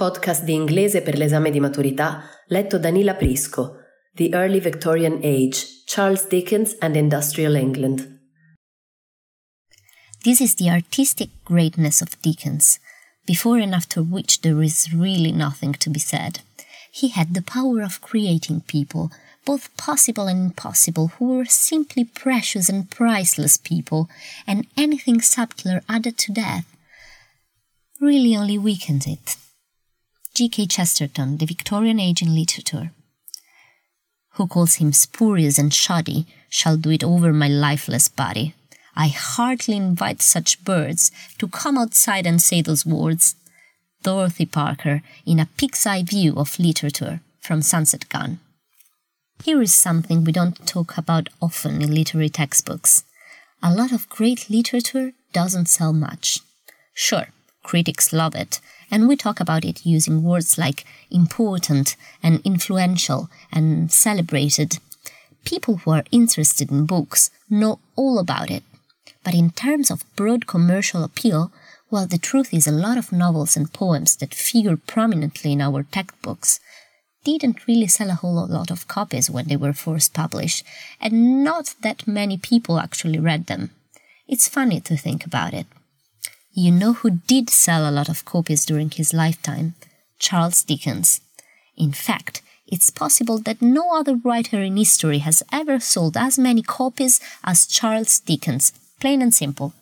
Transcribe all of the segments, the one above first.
Podcast di inglese per l'esame di maturità letto da Nila Prisco, The Early Victorian Age, Charles Dickens and Industrial England. This is the artistic greatness of Dickens, before and after which there is really nothing to be said. He had the power of creating people, both possible and impossible, who were simply precious and priceless people, and anything subtler added to that really only weakened it. G.K. Chesterton, The Victorian Age in Literature. Who calls him spurious and shoddy shall do it over my lifeless body. I heartily invite such birds to come outside and say those words. Dorothy Parker in a pig's eye view of literature from Sunset Gun. Here is something we don't talk about often in literary textbooks. A lot of great literature doesn't sell much. Sure, critics love it, and we talk about it using words like important and influential and celebrated. People who are interested in books know all about it. But in terms of broad commercial appeal, well, the truth is a lot of novels and poems that figure prominently in our textbooks didn't really sell a whole lot of copies when they were first published, and not that many people actually read them. It's funny to think about it. You know who did sell a lot of copies during his lifetime? Charles Dickens. In fact, it's possible that no other writer in history has ever sold as many copies as Charles Dickens, plain and simple.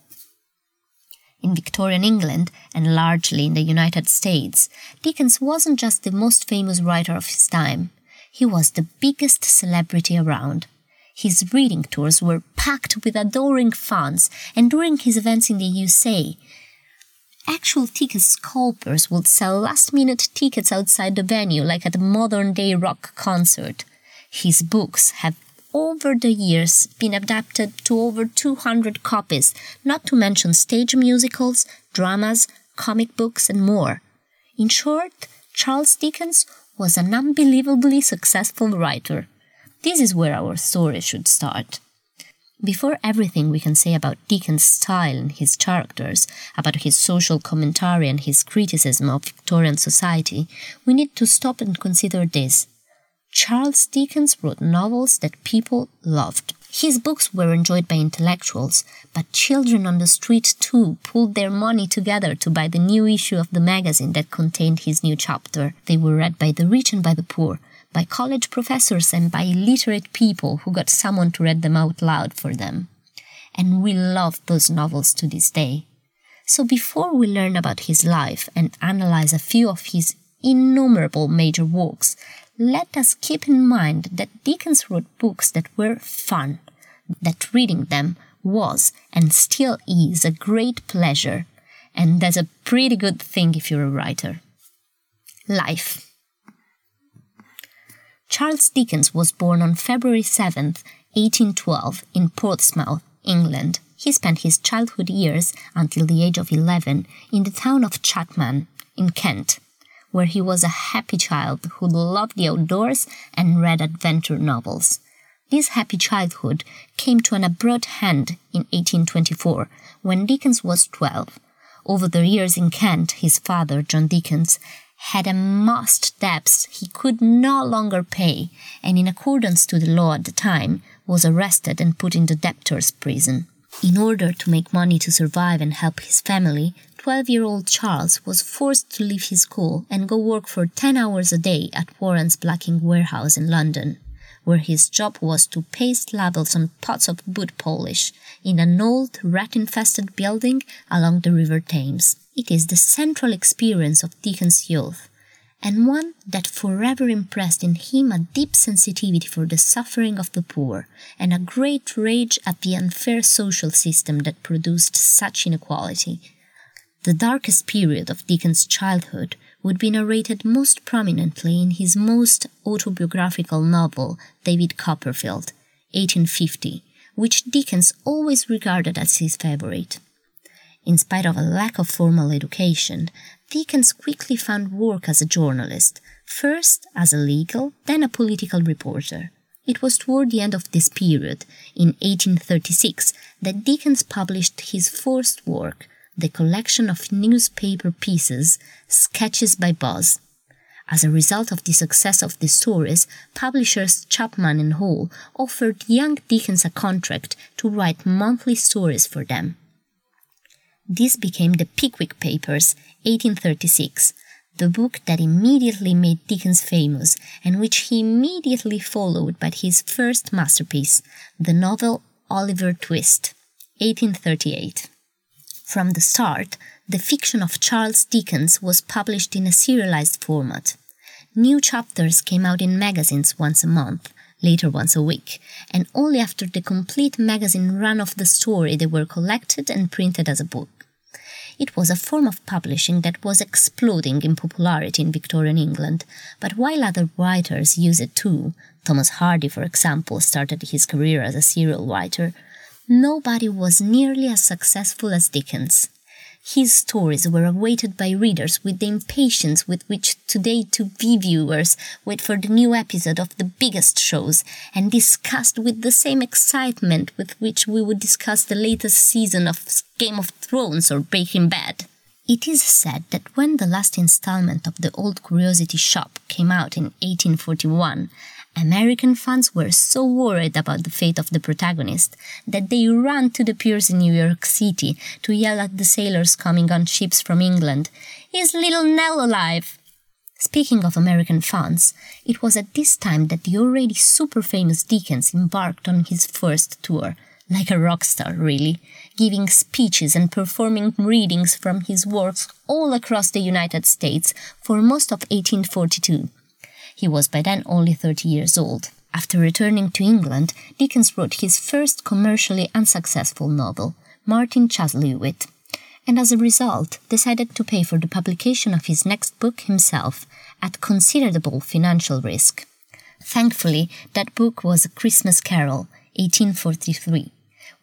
In Victorian England, and largely in the United States, Dickens wasn't just the most famous writer of his time, he was the biggest celebrity around. His reading tours were packed with adoring fans, and during his events in the USA, actual ticket scalpers would sell last minute tickets outside the venue like at a modern day rock concert. His books have over the years been adapted to over 200 copies, not to mention stage musicals, dramas, comic books, and more. In short, Charles Dickens was an unbelievably successful writer. This is where our story should start. Before everything we can say about Dickens' style and his characters, about his social commentary and his criticism of Victorian society, we need to stop and consider this. Charles Dickens wrote novels that people loved. His books were enjoyed by intellectuals, but children on the street too pulled their money together to buy the new issue of the magazine that contained his new chapter. They were read by the rich and by the poor, by college professors and by illiterate people who got someone to read them out loud for them. And we love those novels to this day. So before we learn about his life and analyze a few of his innumerable major works, let us keep in mind that Dickens wrote books that were fun, that reading them was and still is a great pleasure, and that's a pretty good thing if you're a writer. Life. Charles Dickens was born on February 7, 1812, in Portsmouth, England. He spent his childhood years until the age of 11 in the town of Chatham, in Kent, where he was a happy child who loved the outdoors and read adventure novels. This happy childhood came to an abrupt end in 1824, when Dickens was 12. Over the years in Kent, his father, John Dickens, had amassed debts he could no longer pay, and in accordance to the law at the time, was arrested and put in the debtor's prison. In order to make money to survive and help his family, 12 year old Charles was forced to leave his school and go work for 10 hours a day at Warren's blacking warehouse in London, where his job was to paste labels on pots of boot polish in an old rat infested building along the River Thames. It is the central experience of Dickens' youth, and one that forever impressed in him a deep sensitivity for the suffering of the poor and a great rage at the unfair social system that produced such inequality. The darkest period of Dickens' childhood would be narrated most prominently in his most autobiographical novel, David Copperfield, 1850, which Dickens always regarded as his favorite. In spite of a lack of formal education, Dickens quickly found work as a journalist, first as a legal, then a political reporter. It was toward the end of this period, in 1836, that Dickens published his first work, the collection of newspaper pieces, Sketches by Boz. As a result of the success of the stories, publishers Chapman and Hall offered young Dickens a contract to write monthly stories for them. This became the Pickwick Papers, 1836, the book that immediately made Dickens famous and which he immediately followed by his first masterpiece, the novel Oliver Twist, 1838. From the start, the fiction of Charles Dickens was published in a serialized format. New chapters came out in magazines once a month, later once a week, and only after the complete magazine run of the story they were collected and printed as a book. It was a form of publishing that was exploding in popularity in Victorian England, but while other writers used it too, Thomas Hardy, for example, started his career as a serial writer, nobody was nearly as successful as Dickens. His stories were awaited by readers with the impatience with which today TV viewers wait for the new episode of the biggest shows, and discussed with the same excitement with which we would discuss the latest season of Game of Thrones or Breaking Bad. It is said that when the last installment of The Old Curiosity Shop came out in 1841, American fans were so worried about the fate of the protagonist that they ran to the piers in New York City to yell at the sailors coming on ships from England, Is little Nell alive? Speaking of American fans, it was at this time that the already super famous Dickens embarked on his first tour, like a rock star, really, giving speeches and performing readings from his works all across the United States for most of 1842. He was by then only 30 years old. After returning to England, Dickens wrote his first commercially unsuccessful novel, Martin Chuzzlewit, and as a result decided to pay for the publication of his next book himself, at considerable financial risk. Thankfully, that book was A Christmas Carol, 1843,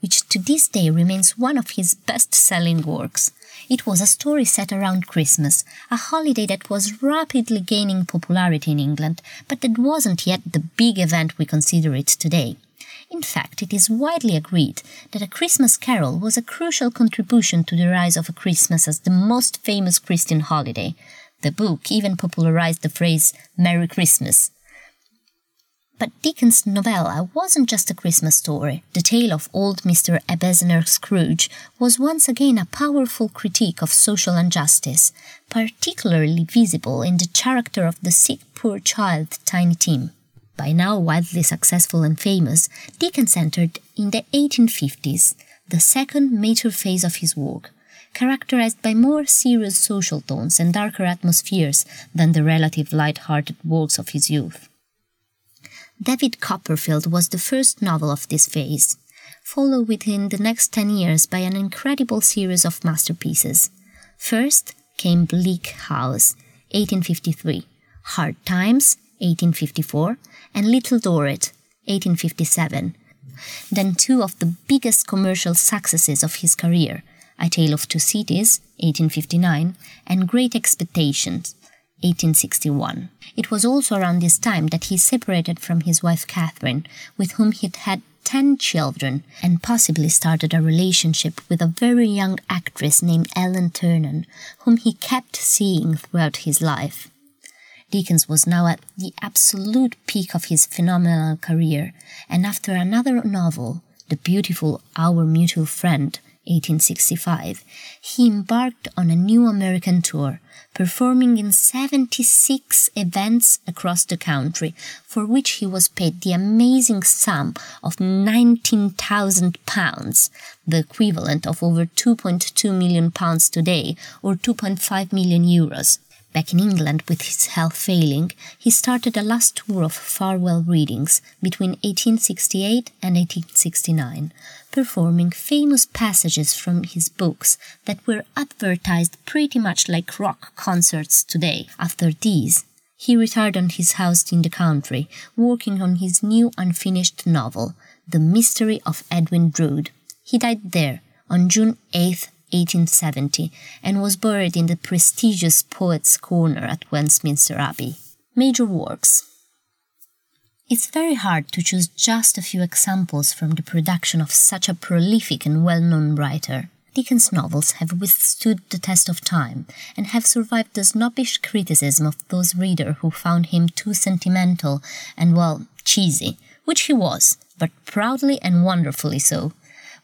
which to this day remains one of his best selling works. It was a story set around Christmas, a holiday that was rapidly gaining popularity in England, but that wasn't yet the big event we consider it today. In fact, it is widely agreed that A Christmas Carol was a crucial contribution to the rise of Christmas as the most famous Christian holiday. The book even popularized the phrase Merry Christmas, but Dickens' novella uh, wasn't just a Christmas story. The tale of old Mr. Ebenezer Scrooge was once again a powerful critique of social injustice, particularly visible in the character of the sick poor child Tiny Tim. By now widely successful and famous, Dickens entered in the 1850s, the second major phase of his work, characterized by more serious social tones and darker atmospheres than the relative light-hearted works of his youth. David Copperfield was the first novel of this phase, followed within the next 10 years by an incredible series of masterpieces. First came Bleak House, 1853, Hard Times, 1854, and Little Dorrit, 1857. Then two of the biggest commercial successes of his career, A Tale of Two Cities, 1859, and Great Expectations, 1861. It was also around this time that he separated from his wife Catherine, with whom he'd had 10 children, and possibly started a relationship with a very young actress named Ellen Ternan, whom he kept seeing throughout his life. Dickens was now at the absolute peak of his phenomenal career, and after another novel, the beautiful Our Mutual Friend, 1865, he embarked on a new American tour, performing in 76 events across the country, for which he was paid the amazing sum of 19,000 pounds, the equivalent of over 2.2 million pounds today, or 2.5 million euros. Back in England with his health failing, he started a last tour of farewell readings between 1868 and 1869, performing famous passages from his books that were advertised pretty much like rock concerts today. After these, he retired on his house in the country, working on his new unfinished novel, The Mystery of Edwin Drood. He died there on June 8, 1870, and was buried in the prestigious Poets' Corner at Westminster Abbey. Major works. It's very hard to choose just a few examples from the production of such a prolific and well known writer. Dickens' novels have withstood the test of time and have survived the snobbish criticism of those readers who found him too sentimental and, well, cheesy, which he was, but proudly and wonderfully so.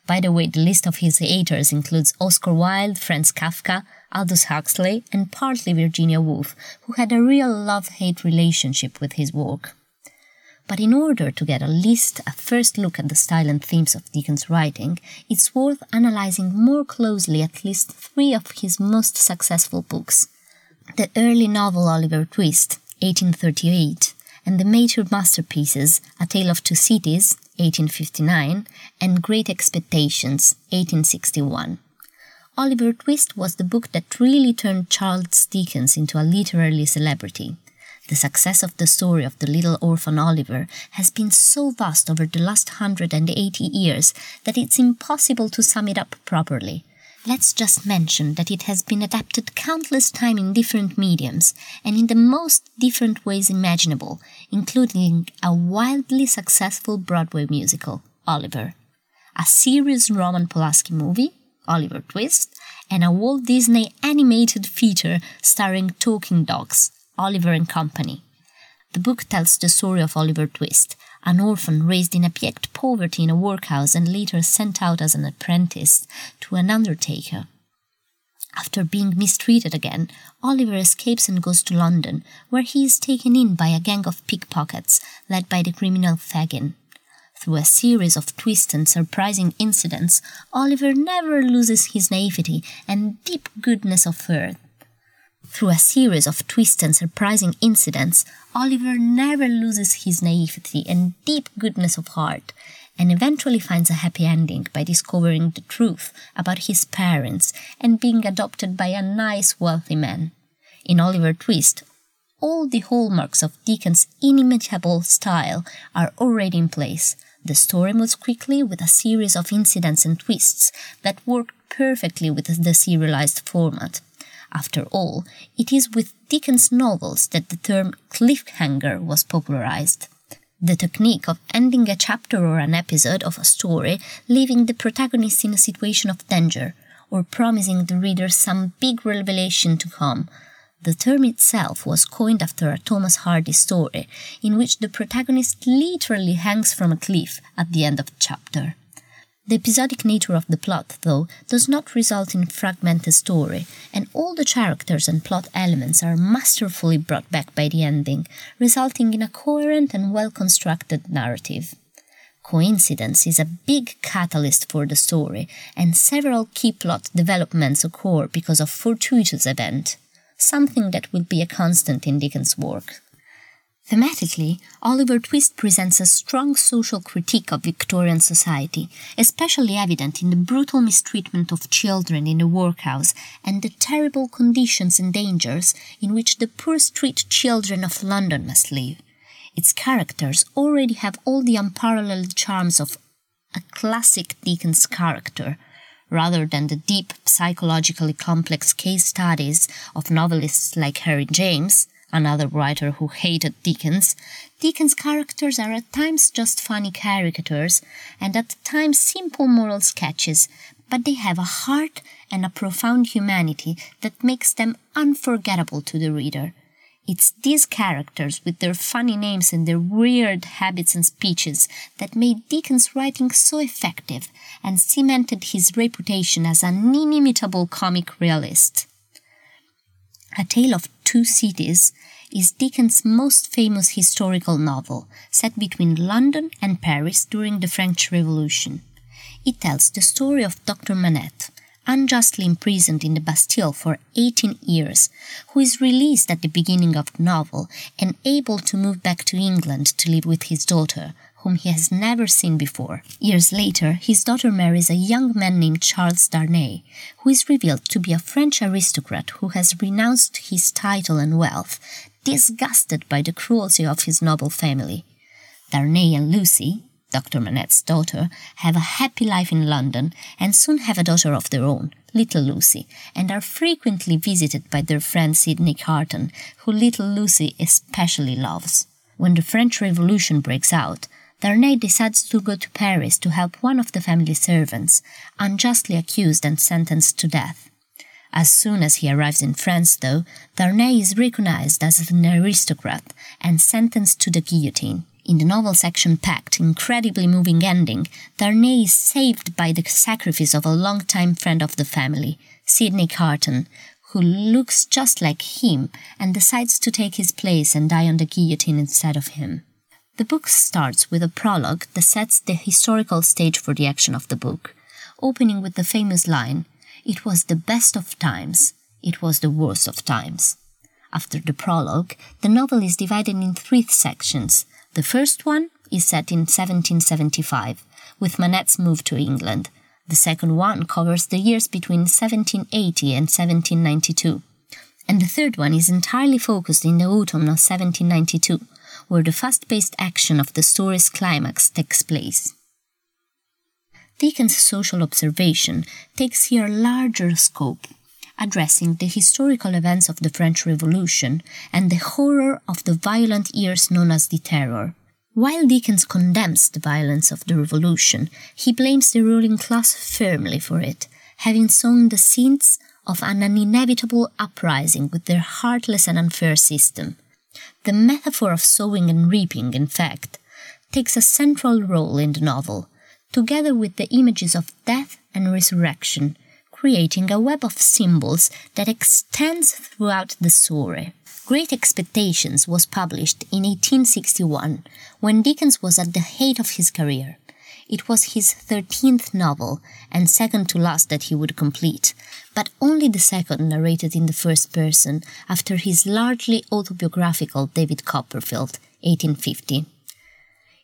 By the way, the list of his haters includes Oscar Wilde, Franz Kafka, Aldous Huxley, and partly Virginia Woolf, who had a real love hate relationship with his work. But in order to get at least a first look at the style and themes of Dickens' writing, it's worth analyzing more closely at least three of his most successful books. The early novel Oliver Twist, 1838, and the major masterpieces A Tale of Two Cities, 1859, and Great Expectations, 1861. Oliver Twist was the book that really turned Charles Dickens into a literary celebrity. The success of the story of the little orphan Oliver has been so vast over the last 180 years that it's impossible to sum it up properly. Let's just mention that it has been adapted countless times in different mediums and in the most different ways imaginable, including a wildly successful Broadway musical, Oliver, a serious Roman Polanski movie, Oliver Twist, and a Walt Disney animated feature starring talking dogs, Oliver and Company. The book tells the story of Oliver Twist, an orphan raised in abject poverty in a workhouse and later sent out as an apprentice to an undertaker. After being mistreated again, Oliver escapes and goes to London, where he is taken in by a gang of pickpockets led by the criminal Fagin. Through a series of twists and surprising incidents, Oliver never loses his naivety and deep goodness of heart. Through a series of twists and surprising incidents, Oliver never loses his naivety and deep goodness of heart, and eventually finds a happy ending by discovering the truth about his parents and being adopted by a nice, wealthy man. In Oliver Twist, all the hallmarks of Dickens' inimitable style are already in place. The story moves quickly with a series of incidents and twists that work perfectly with the serialized format. After all, it is with Dickens' novels that the term cliffhanger was popularized. The technique of ending a chapter or an episode of a story, leaving the protagonist in a situation of danger, or promising the reader some big revelation to come. The term itself was coined after a Thomas Hardy story, in which the protagonist literally hangs from a cliff at the end of a chapter. The episodic nature of the plot, though, does not result in fragmented story, and all the characters and plot elements are masterfully brought back by the ending, resulting in a coherent and well constructed narrative. Coincidence is a big catalyst for the story, and several key plot developments occur because of fortuitous event, something that will be a constant in Dickens' work. Thematically, Oliver Twist presents a strong social critique of Victorian society, especially evident in the brutal mistreatment of children in the workhouse and the terrible conditions and dangers in which the poor street children of London must live. Its characters already have all the unparalleled charms of a classic Dickens character, rather than the deep, psychologically complex case studies of novelists like Henry James another writer who hated Dickens, Dickens' characters are at times just funny caricatures and at times simple moral sketches, but they have a heart and a profound humanity that makes them unforgettable to the reader. It's these characters, with their funny names and their weird habits and speeches, that made Dickens' writing so effective and cemented his reputation as an inimitable comic realist. A Tale of Two Cities is Dickens' most famous historical novel, set between London and Paris during the French Revolution. It tells the story of Dr. Manette, unjustly imprisoned in the Bastille for 18 years, who is released at the beginning of the novel and able to move back to England to live with his daughter, whom he has never seen before. Years later, his daughter marries a young man named Charles Darnay, who is revealed to be a French aristocrat who has renounced his title and wealth, disgusted by the cruelty of his noble family. Darnay and Lucy, Dr. Manette's daughter, have a happy life in London and soon have a daughter of their own, little Lucy, and are frequently visited by their friend Sidney Carton, who little Lucy especially loves. When the French Revolution breaks out, Darnay decides to go to Paris to help one of the family servants, unjustly accused and sentenced to death. As soon as he arrives in France, though, Darnay is recognized as an aristocrat and sentenced to the guillotine. In the novel section packed, incredibly moving ending, Darnay is saved by the sacrifice of a long-time friend of the family, Sidney Carton, who looks just like him and decides to take his place and die on the guillotine instead of him. The book starts with a prologue that sets the historical stage for the action of the book, opening with the famous line, It was the best of times, it was the worst of times. After the prologue, the novel is divided in three sections. The first one is set in 1775, with Manette's move to England. The second one covers the years between 1780 and 1792. And the third one is entirely focused in the autumn of 1792 where the fast paced action of the story's climax takes place. Dickens' social observation takes here a larger scope, addressing the historical events of the French Revolution and the horror of the violent years known as the Terror. While Dickens condemns the violence of the Revolution, he blames the ruling class firmly for it, having sown the seeds of an inevitable uprising with their heartless and unfair system. The metaphor of sowing and reaping, in fact, takes a central role in the novel, together with the images of death and resurrection, creating a web of symbols that extends throughout the story. Great Expectations was published in 1861 when Dickens was at the height of his career. It was his 13th novel and second to last that he would complete, but only the second narrated in the first person after his largely autobiographical David Copperfield, 1850.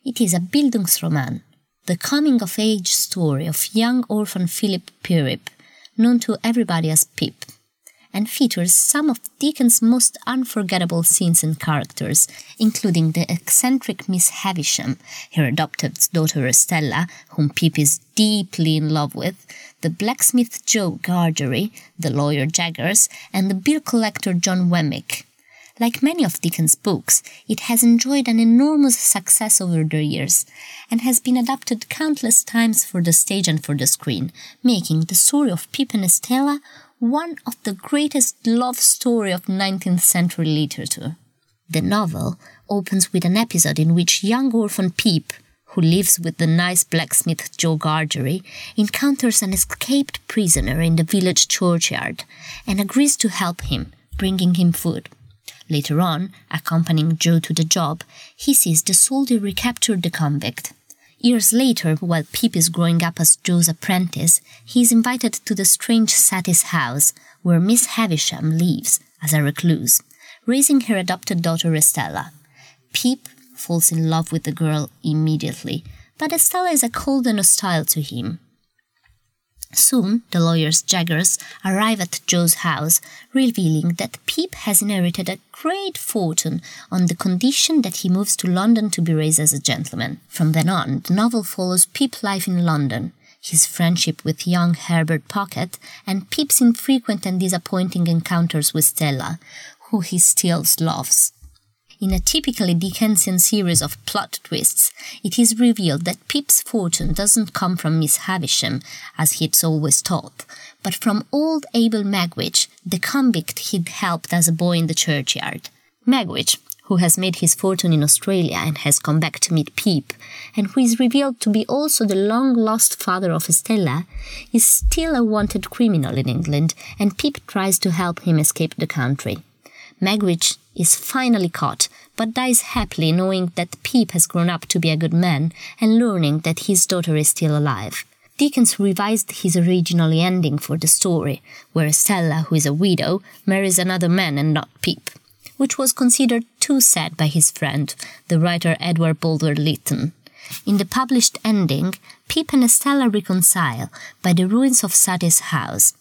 It is a Bildungsroman, the coming of age story of young orphan Philip Pirrip, known to everybody as Pip and features some of Dickens' most unforgettable scenes and characters, including the eccentric Miss Havisham, her adopted daughter Estella, whom Pip is deeply in love with, the blacksmith Joe Gargery, the lawyer Jaggers, and the bill collector John Wemmick. Like many of Dickens' books, it has enjoyed an enormous success over the years and has been adapted countless times for the stage and for the screen, making the story of Pip and Estella one of the greatest love story of 19th century literature. The novel opens with an episode in which young orphan Pip, who lives with the nice blacksmith Joe Gargery, encounters an escaped prisoner in the village churchyard and agrees to help him, bringing him food. Later on, accompanying Joe to the job, he sees the soldier recapture the convict. Years later, while Pip is growing up as Joe's apprentice, he is invited to the strange Satis house, where Miss Havisham lives as a recluse, raising her adopted daughter Estella. Pip falls in love with the girl immediately, but Estella is a cold and hostile to him. Soon, the lawyer's Jaggers arrive at Joe's house, revealing that Pip has inherited a great fortune on the condition that he moves to London to be raised as a gentleman. From then on, the novel follows Pip's life in London, his friendship with young Herbert Pocket, and Pip's infrequent and disappointing encounters with Stella, who he still loves. In a typically Dickensian series of plot twists, it is revealed that Pip's fortune doesn't come from Miss Havisham, as he'd always thought, but from old Abel Magwitch, the convict he'd helped as a boy in the churchyard. Magwitch, who has made his fortune in Australia and has come back to meet Pip, and who is revealed to be also the long lost father of Estella, is still a wanted criminal in England, and Pip tries to help him escape the country. Magwitch is finally caught, but dies happily knowing that Pip has grown up to be a good man and learning that his daughter is still alive. Dickens revised his original ending for the story, where Stella, who is a widow, marries another man and not Pip, which was considered too sad by his friend, the writer Edward Bulwer Lytton. In the published ending, Pip and Estella reconcile by the ruins of Satis house.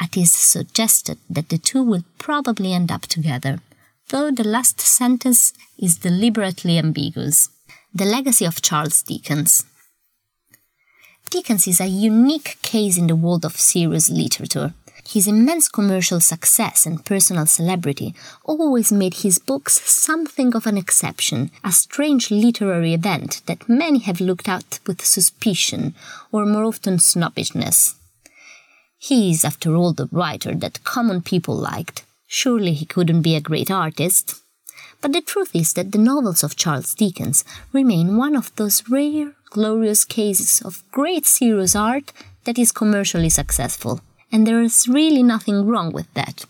It is suggested that the two will probably end up together, though the last sentence is deliberately ambiguous. The legacy of Charles Dickens. Dickens is a unique case in the world of serious literature. His immense commercial success and personal celebrity always made his books something of an exception, a strange literary event that many have looked at with suspicion or more often snobbishness. He is, after all, the writer that common people liked. Surely he couldn't be a great artist. But the truth is that the novels of Charles Dickens remain one of those rare, glorious cases of great serious art that is commercially successful, and there is really nothing wrong with that.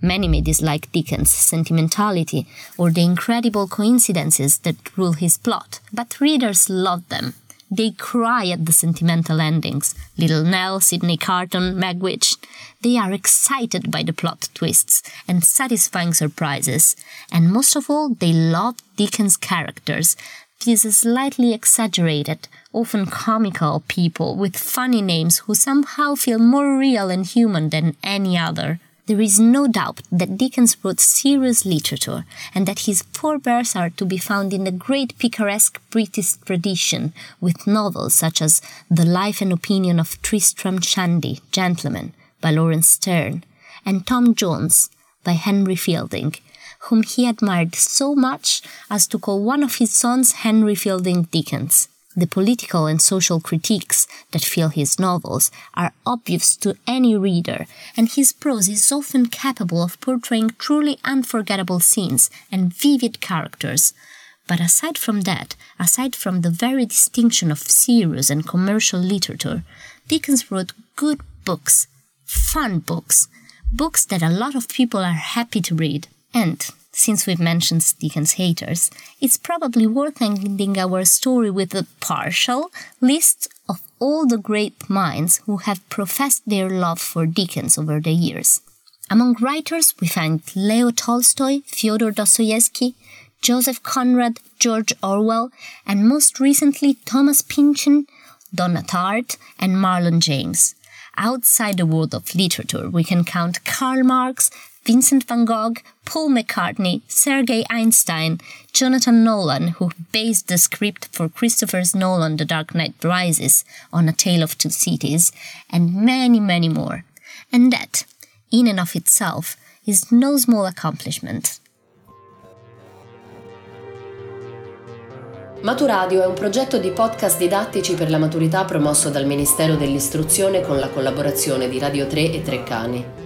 Many may dislike Dickens' sentimentality or the incredible coincidences that rule his plot, but readers love them. They cry at the sentimental endings. Little Nell, Sidney Carton, Magwitch. They are excited by the plot twists and satisfying surprises. And most of all, they love Dickens' characters. These slightly exaggerated, often comical people with funny names who somehow feel more real and human than any other. There is no doubt that Dickens wrote serious literature and that his forebears are to be found in the great picaresque British tradition, with novels such as The Life and Opinion of Tristram Shandy, Gentleman, by Laurence Sterne, and Tom Jones, by Henry Fielding, whom he admired so much as to call one of his sons Henry Fielding Dickens. The political and social critiques that fill his novels are obvious to any reader, and his prose is often capable of portraying truly unforgettable scenes and vivid characters. But aside from that, aside from the very distinction of serious and commercial literature, Dickens wrote good books, fun books, books that a lot of people are happy to read. And since we've mentioned Dickens haters, it's probably worth ending our story with a partial list of all the great minds who have professed their love for Dickens over the years. Among writers, we find Leo Tolstoy, Fyodor Dostoevsky, Joseph Conrad, George Orwell, and most recently Thomas Pynchon, Donna Tartt, and Marlon James. Outside the world of literature, we can count Karl Marx, Vincent van Gogh, Paul McCartney, Sergei Einstein, Jonathan Nolan, who based the script for Christopher Nolan The Dark Knight Rises on A Tale of Two Cities, and many, many more. And that, in and of itself, is no small accomplishment. Maturadio è un progetto di podcast didattici per la maturità promosso dal Ministero dell'Istruzione con la collaborazione di Radio 3 e Treccani.